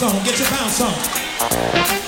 bounce on, get your bounce on.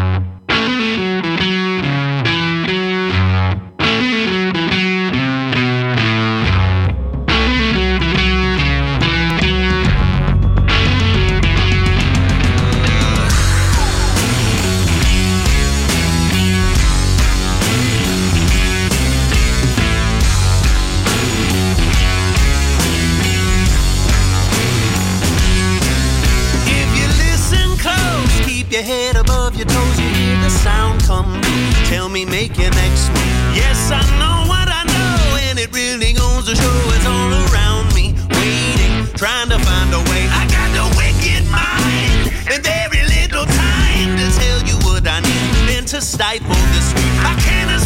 Yes, I know what I know, and it really goes to show it's all around me, waiting, trying to find a way. I got a wicked mind and very little time to tell you what I need. and to stifle this street, I can't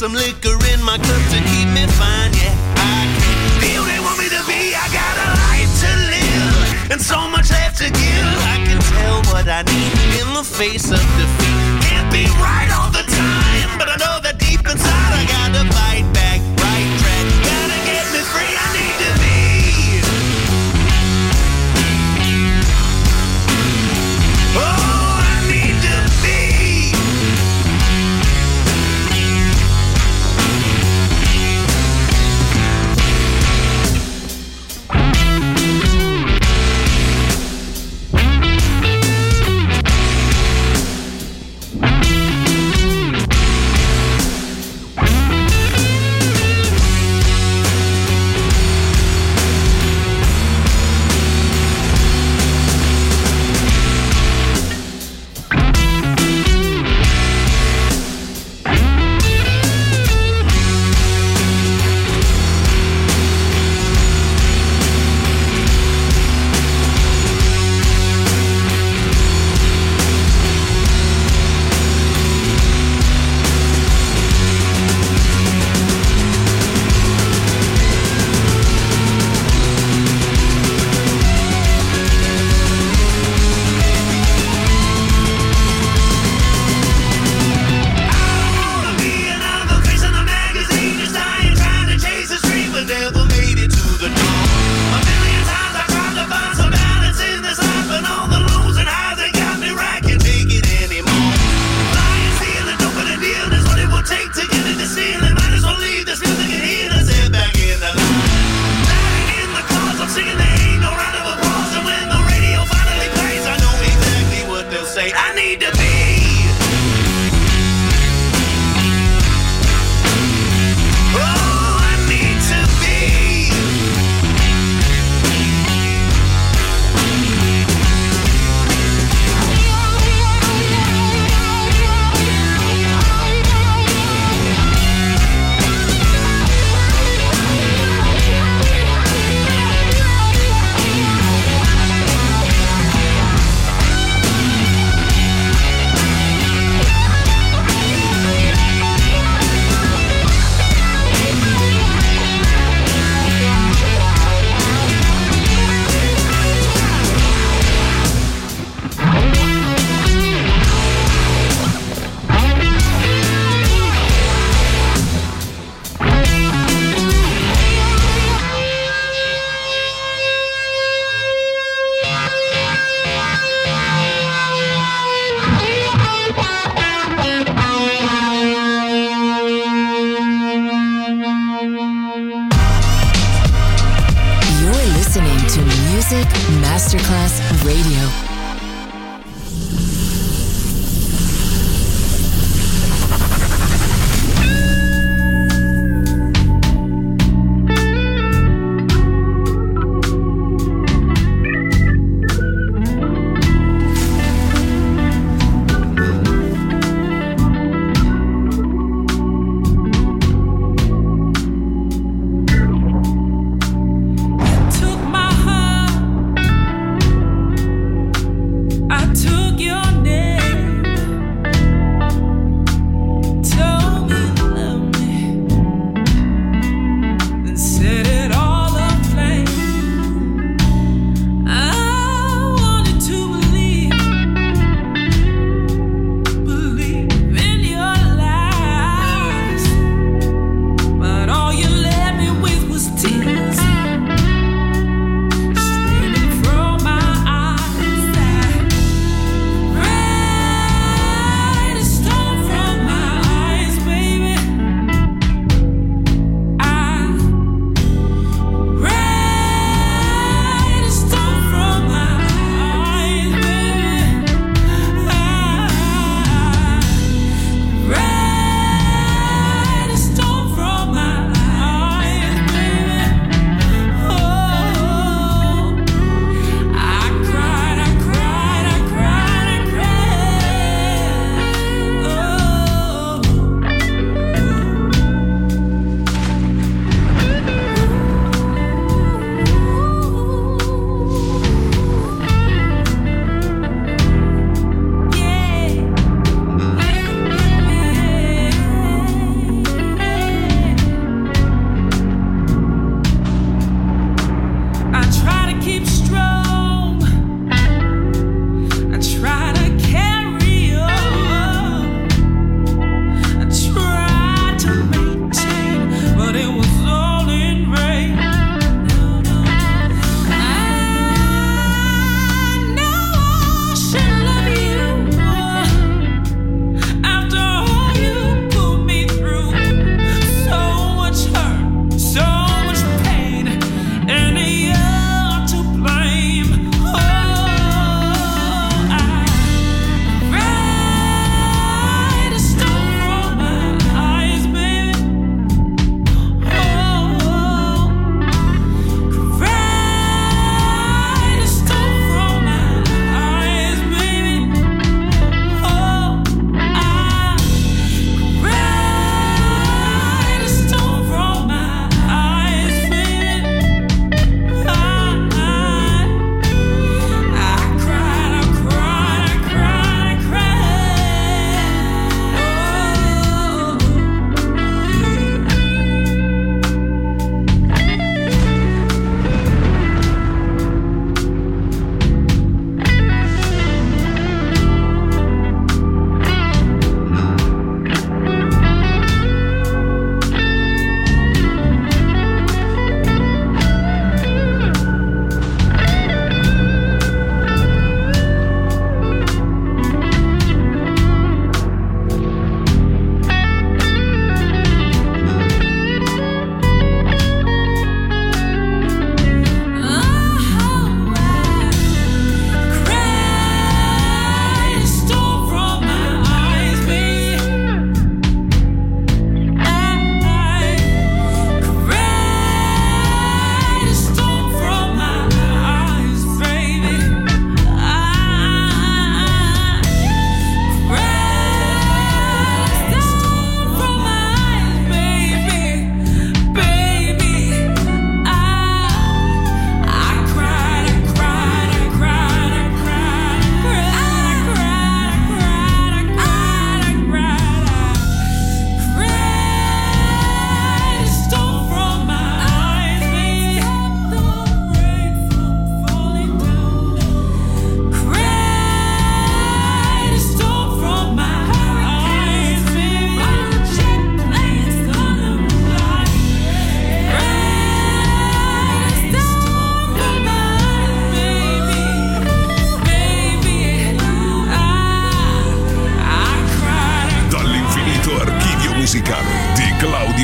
some liquor in my cup to keep me fine. Yeah, I be they want me to be. I got a life to live, and so much left to give. I can tell what I need in the face of defeat. Can't be right all the time, but I know that deep inside I gotta fight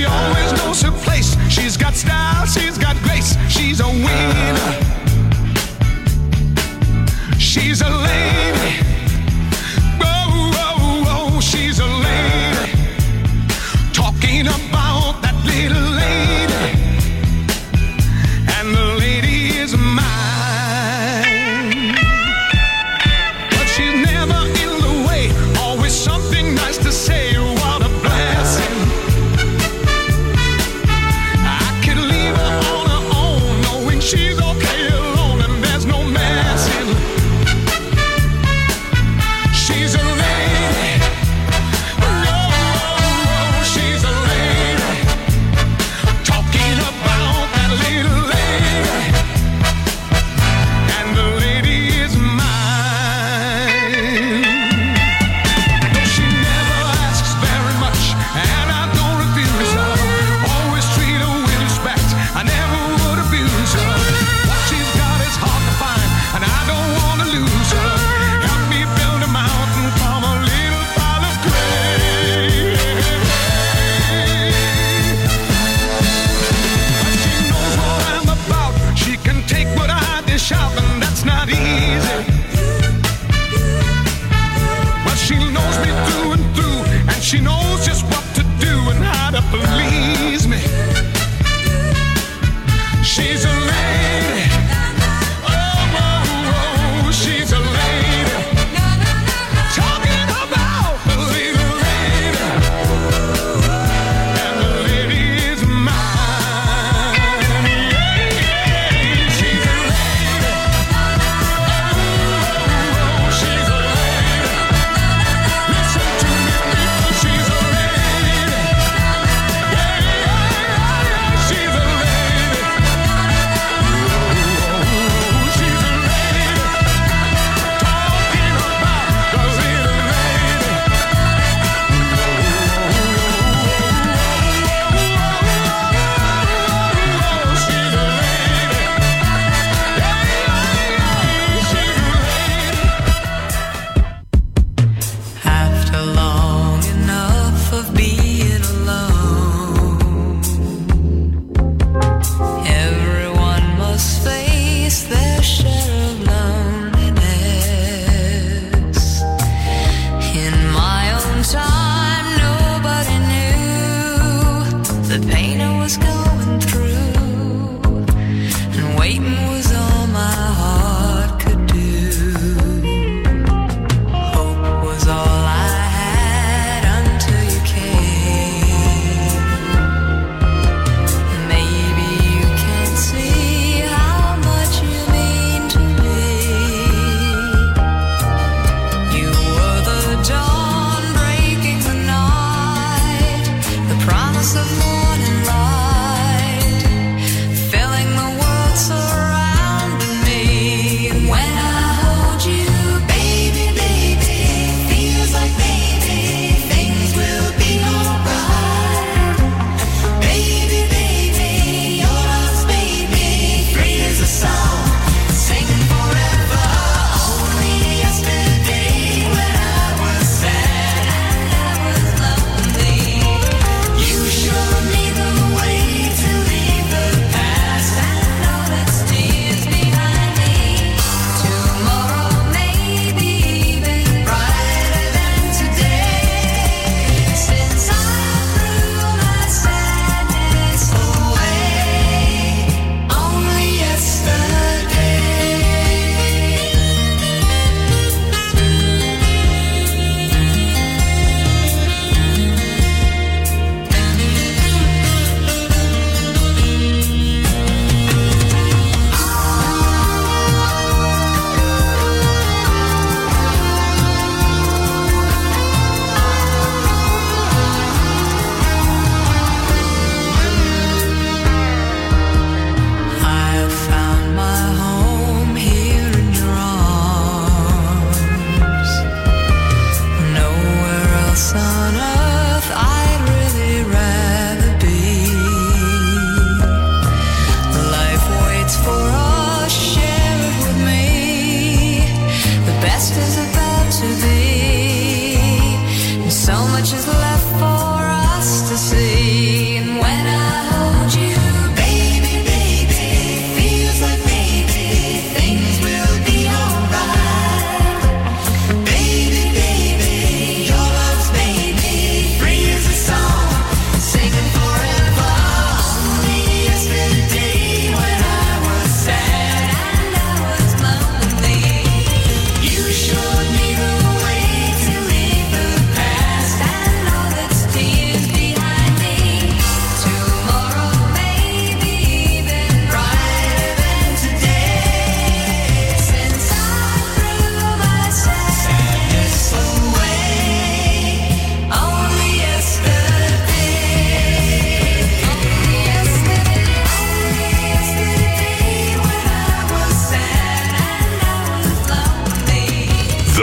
She always knows her place. She's got style, she's got grace. She's a winner. She's a lady.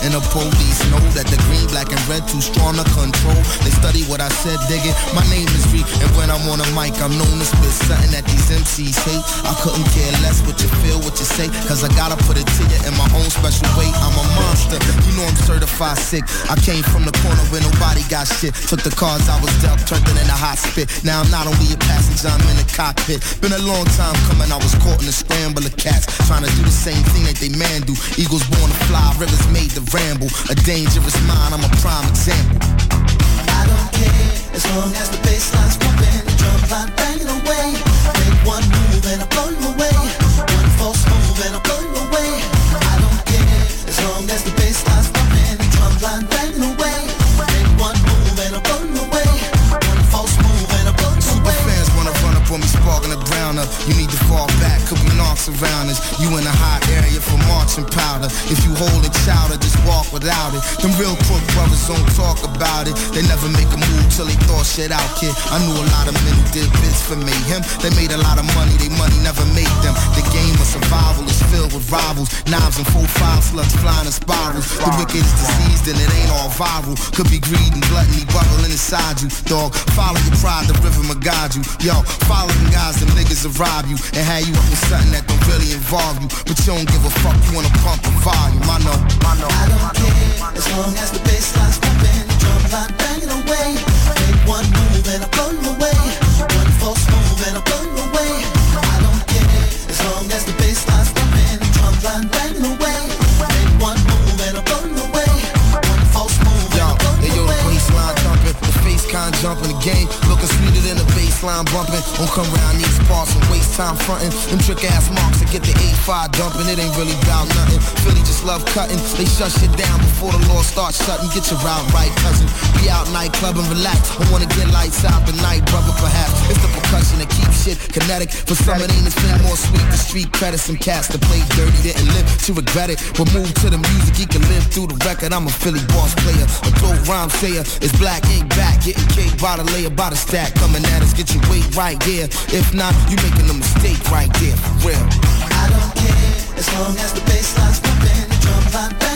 And the police know that the green, black, and red too strong to control. What I said, dig it. My name is Reek, and when I'm on a mic, I'm known to spit something that these MCs hate. I couldn't care less what you feel, what you say, cause I gotta put it to you in my own special way. I'm a monster, you know I'm certified sick. I came from the corner where nobody got shit. Took the cards I was dealt, turned it into hot spit. Now I'm not only a passenger, I'm in the cockpit. Been a long time coming, I was caught in a scramble of cats. Trying to do the same thing that they man do. Eagles born to fly, rivers made to ramble. A dangerous mind, I'm a prime example. I don't care as long as the bassline's pumping, the drum line banging away. Make one move and I blow as long as the bassline's pumping, the drum line banging away. Make one move and I blow Super fans wanna run up on me, sparking the brown up. You need to could around us. You in a hot area for marching powder. If you hold it chowder, just walk without it. Them real crook brothers don't talk about it. They never make a move till they thought shit out, kid. I knew a lot of men who did bits for me. Him, they made a lot of money, they money never made them. The game of survival is filled with rivals. Knives and full five slugs flying in spirals. The wicked is diseased and it ain't all viral. Could be greed and gluttony bubbling inside you, dog. Follow your pride, the rhythm will guide you. Yo, follow them guys, the niggas will rob you and have you up with something that don't really involve you. But you don't give a fuck, you wanna pump the volume. I know, I know. I don't care as long as the bassline's pumping, the drum line banging away. Make one move and I blow you away. One false move and I blow you away. I don't care as long as the bassline's pumping, the drum line banging away. Make one move and I blow you away. One false move and I blow hey you yo, the away. baseline jumping, the face con jumping, the game looking the baseline bumping. Don't come around these parts and waste time fronting. Them trick ass marks to get the A5 dumping. It ain't really about nothing. Philly just love cutting. They shut shit down before the law starts shutting. Get your route right, cousin. Be out nightclub and relax. I wanna get lights out the night, brother, perhaps. It's the percussion that keeps shit kinetic. For some it ain't a more sweet. The street credit some cats that play dirty didn't live to regret it. But move to the music, he can live through the record. I'm a Philly boss player, a dope rhyme sayer. It's black ink back, getting cake by the layer, by the stack. Coming at us, get your weight right there. If not, you making a mistake right there, for real. I don't care as long as the bassline's pumping, the drum line banging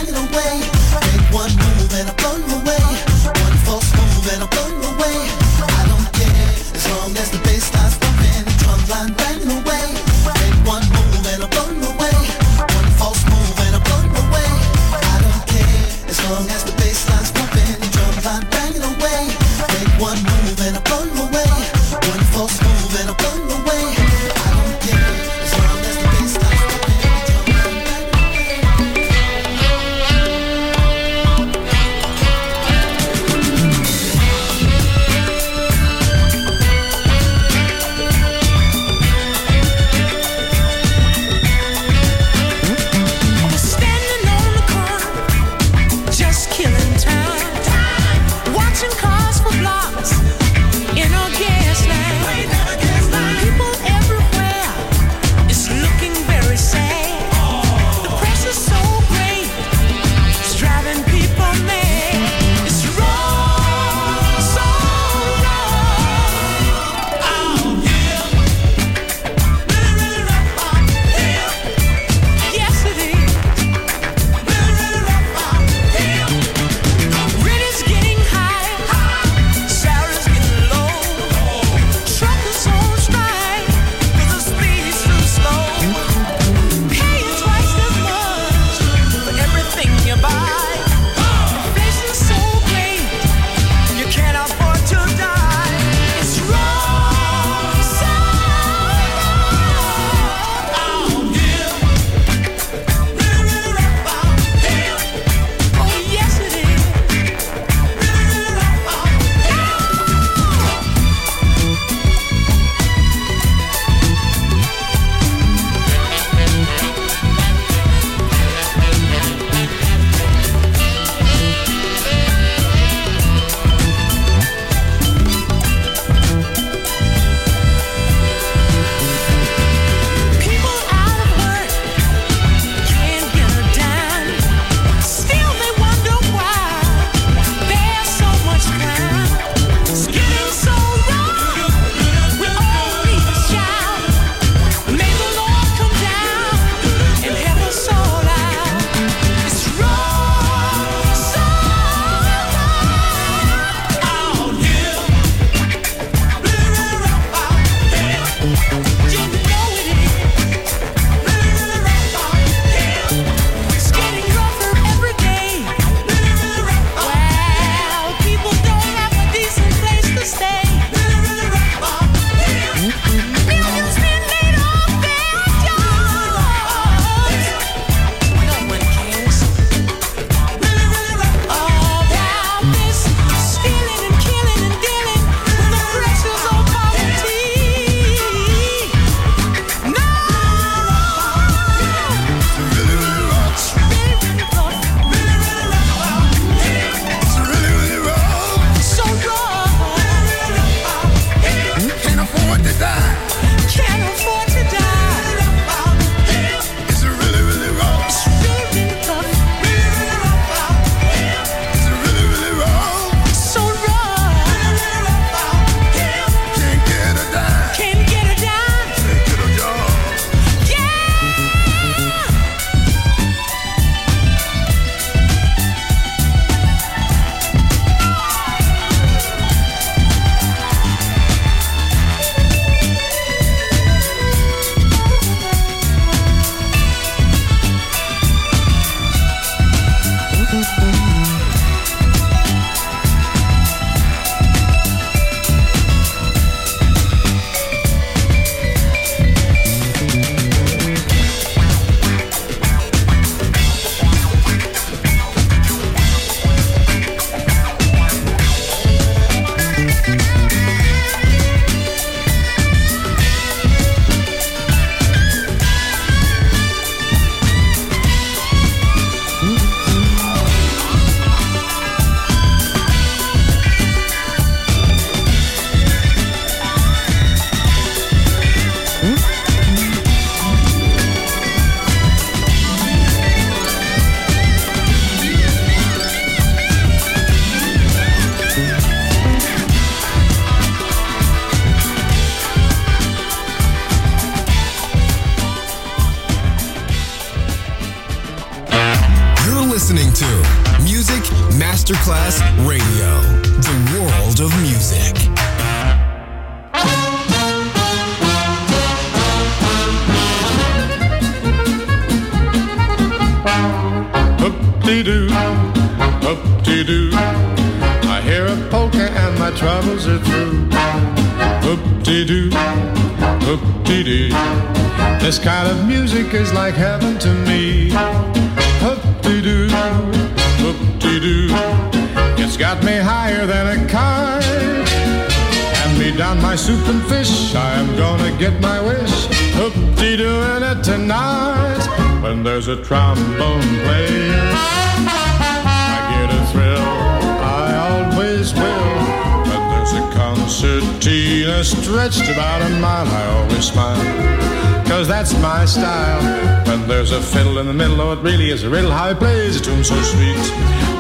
in the middle, oh, it really is a riddle how he plays a tune so sweet.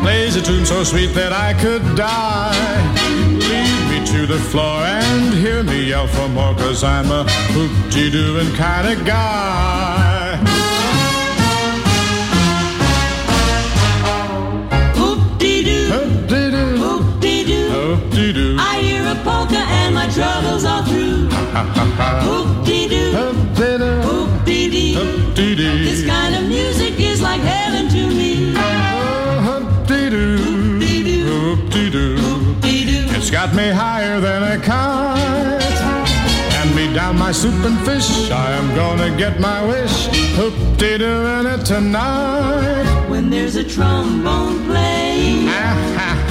Plays a tune so sweet that I could die. Lead me to the floor and hear me yell for more, cause I'm a hoop-dee-dooing kind of guy. Hoop-dee-doo, Hoop-dee-doo, hoop-dee-doo. hoop-dee-doo. I hear a polka and my troubles are through. Hoop-dee-doo, Hoop-dee-doo, got me higher than a kite. Hand me down my soup and fish. I am gonna get my wish. Hoop-dee-doo in it tonight. When there's a trombone playing, ah, he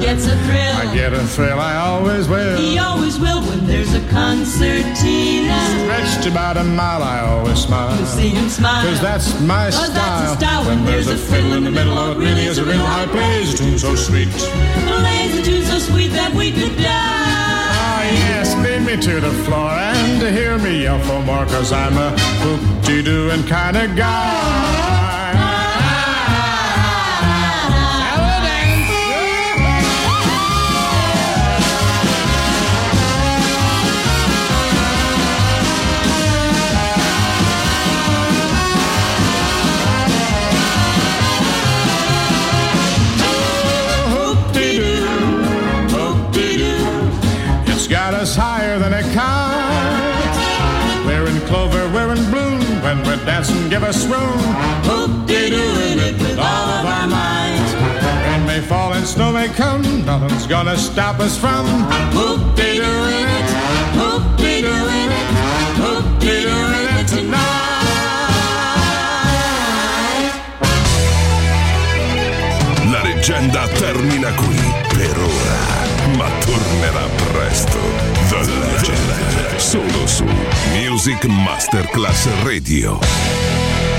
gets a thrill. I get a thrill, I always will. He always will when there's a concertina. Stretched about a mile, I always smile. You see him smile. Cause that's my Cause style. that's style. When there's a fiddle in the middle, oh, it really is a real high plays a tune so sweet. Plays a tune so sweet that we could die. Ah, yes, lead me to the floor and hear me yell for more, cause I'm a hoop-dee-dooing kind of guy. Higher than a kite. We're in clover, we're in bloom. When we're dancing, give us room. Hoop-dee-doo in it with all of our might. Rain may fall and snow may come. Nothing's gonna stop us from hoop-dee-doo in it. Hoop-dee-doo in it. Hoop-dee-doo in it tonight. La leggenda termina qui per ora, ma tornerà presto. The Legend, solo su Music Masterclass Radio.